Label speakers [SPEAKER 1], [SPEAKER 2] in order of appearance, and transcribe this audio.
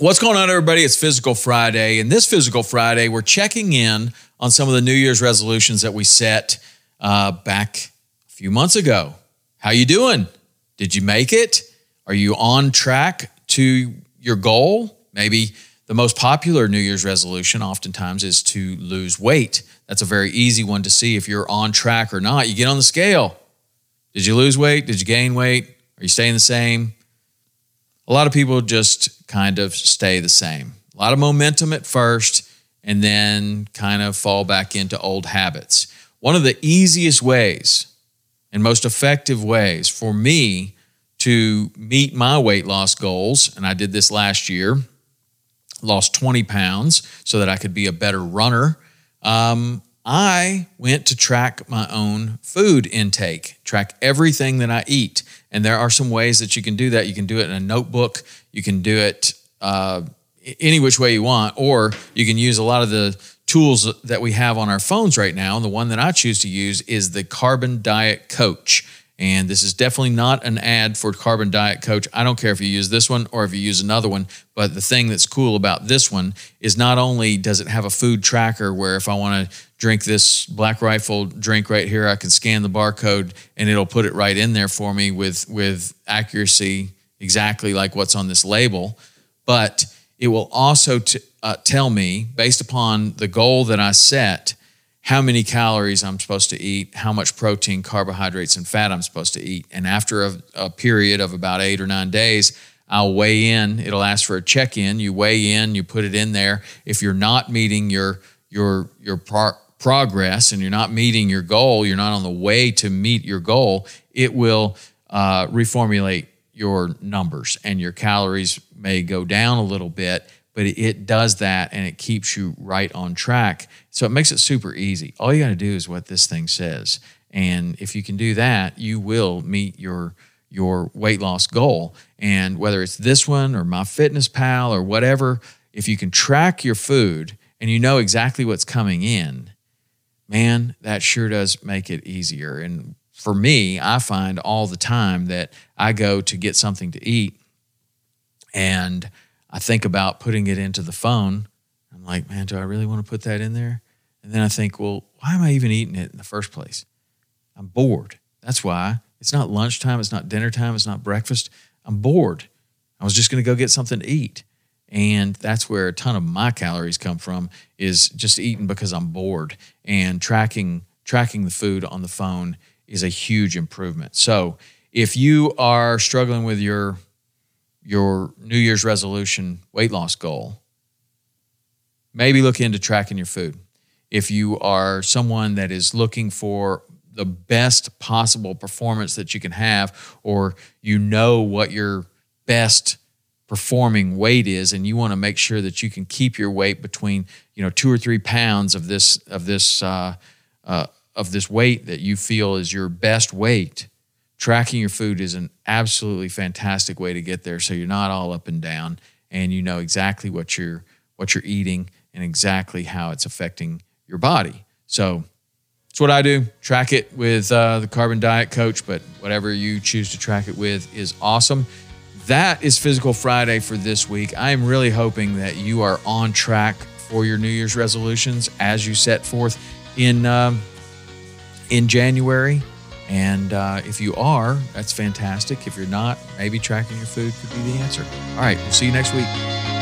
[SPEAKER 1] What's going on, everybody? It's Physical Friday, and this Physical Friday, we're checking in on some of the New Year's resolutions that we set uh, back a few months ago. How you doing? Did you make it? Are you on track to your goal? Maybe the most popular New Year's resolution, oftentimes, is to lose weight. That's a very easy one to see if you're on track or not. You get on the scale. Did you lose weight? Did you gain weight? Are you staying the same? A lot of people just kind of stay the same. A lot of momentum at first, and then kind of fall back into old habits. One of the easiest ways and most effective ways for me to meet my weight loss goals, and I did this last year, lost 20 pounds so that I could be a better runner. Um, I went to track my own food intake, track everything that I eat. And there are some ways that you can do that. You can do it in a notebook, you can do it uh, any which way you want, or you can use a lot of the tools that we have on our phones right now. And the one that I choose to use is the Carbon Diet Coach. And this is definitely not an ad for Carbon Diet Coach. I don't care if you use this one or if you use another one. But the thing that's cool about this one is not only does it have a food tracker where if I want to drink this Black Rifle drink right here, I can scan the barcode and it'll put it right in there for me with with accuracy exactly like what's on this label. But it will also t- uh, tell me based upon the goal that I set how many calories I'm supposed to eat, how much protein, carbohydrates, and fat I'm supposed to eat. And after a, a period of about eight or nine days, I'll weigh in. It'll ask for a check in. You weigh in, you put it in there. If you're not meeting your your your pro- progress and you're not meeting your goal, you're not on the way to meet your goal, it will uh, reformulate your numbers and your calories may go down a little bit but it does that and it keeps you right on track. So it makes it super easy. All you got to do is what this thing says. And if you can do that, you will meet your your weight loss goal. And whether it's this one or my fitness pal or whatever, if you can track your food and you know exactly what's coming in, man, that sure does make it easier. And for me, I find all the time that I go to get something to eat and I think about putting it into the phone. I'm like, man, do I really want to put that in there? And then I think, well, why am I even eating it in the first place? I'm bored. That's why. It's not lunchtime. It's not dinner time. It's not breakfast. I'm bored. I was just going to go get something to eat. And that's where a ton of my calories come from is just eating because I'm bored. And tracking tracking the food on the phone is a huge improvement. So if you are struggling with your your New Year's resolution weight loss goal, maybe look into tracking your food. If you are someone that is looking for the best possible performance that you can have, or you know what your best performing weight is, and you want to make sure that you can keep your weight between you know two or three pounds of this of this uh, uh, of this weight that you feel is your best weight, tracking your food is an absolutely fantastic way to get there so you're not all up and down and you know exactly what you're what you're eating and exactly how it's affecting your body. So it's what i do. Track it with uh, the carbon diet coach but whatever you choose to track it with is awesome. That is physical friday for this week. I am really hoping that you are on track for your New Year's resolutions as you set forth in um, in January. And uh, if you are, that's fantastic. If you're not, maybe tracking your food could be the answer. All right, we'll see you next week.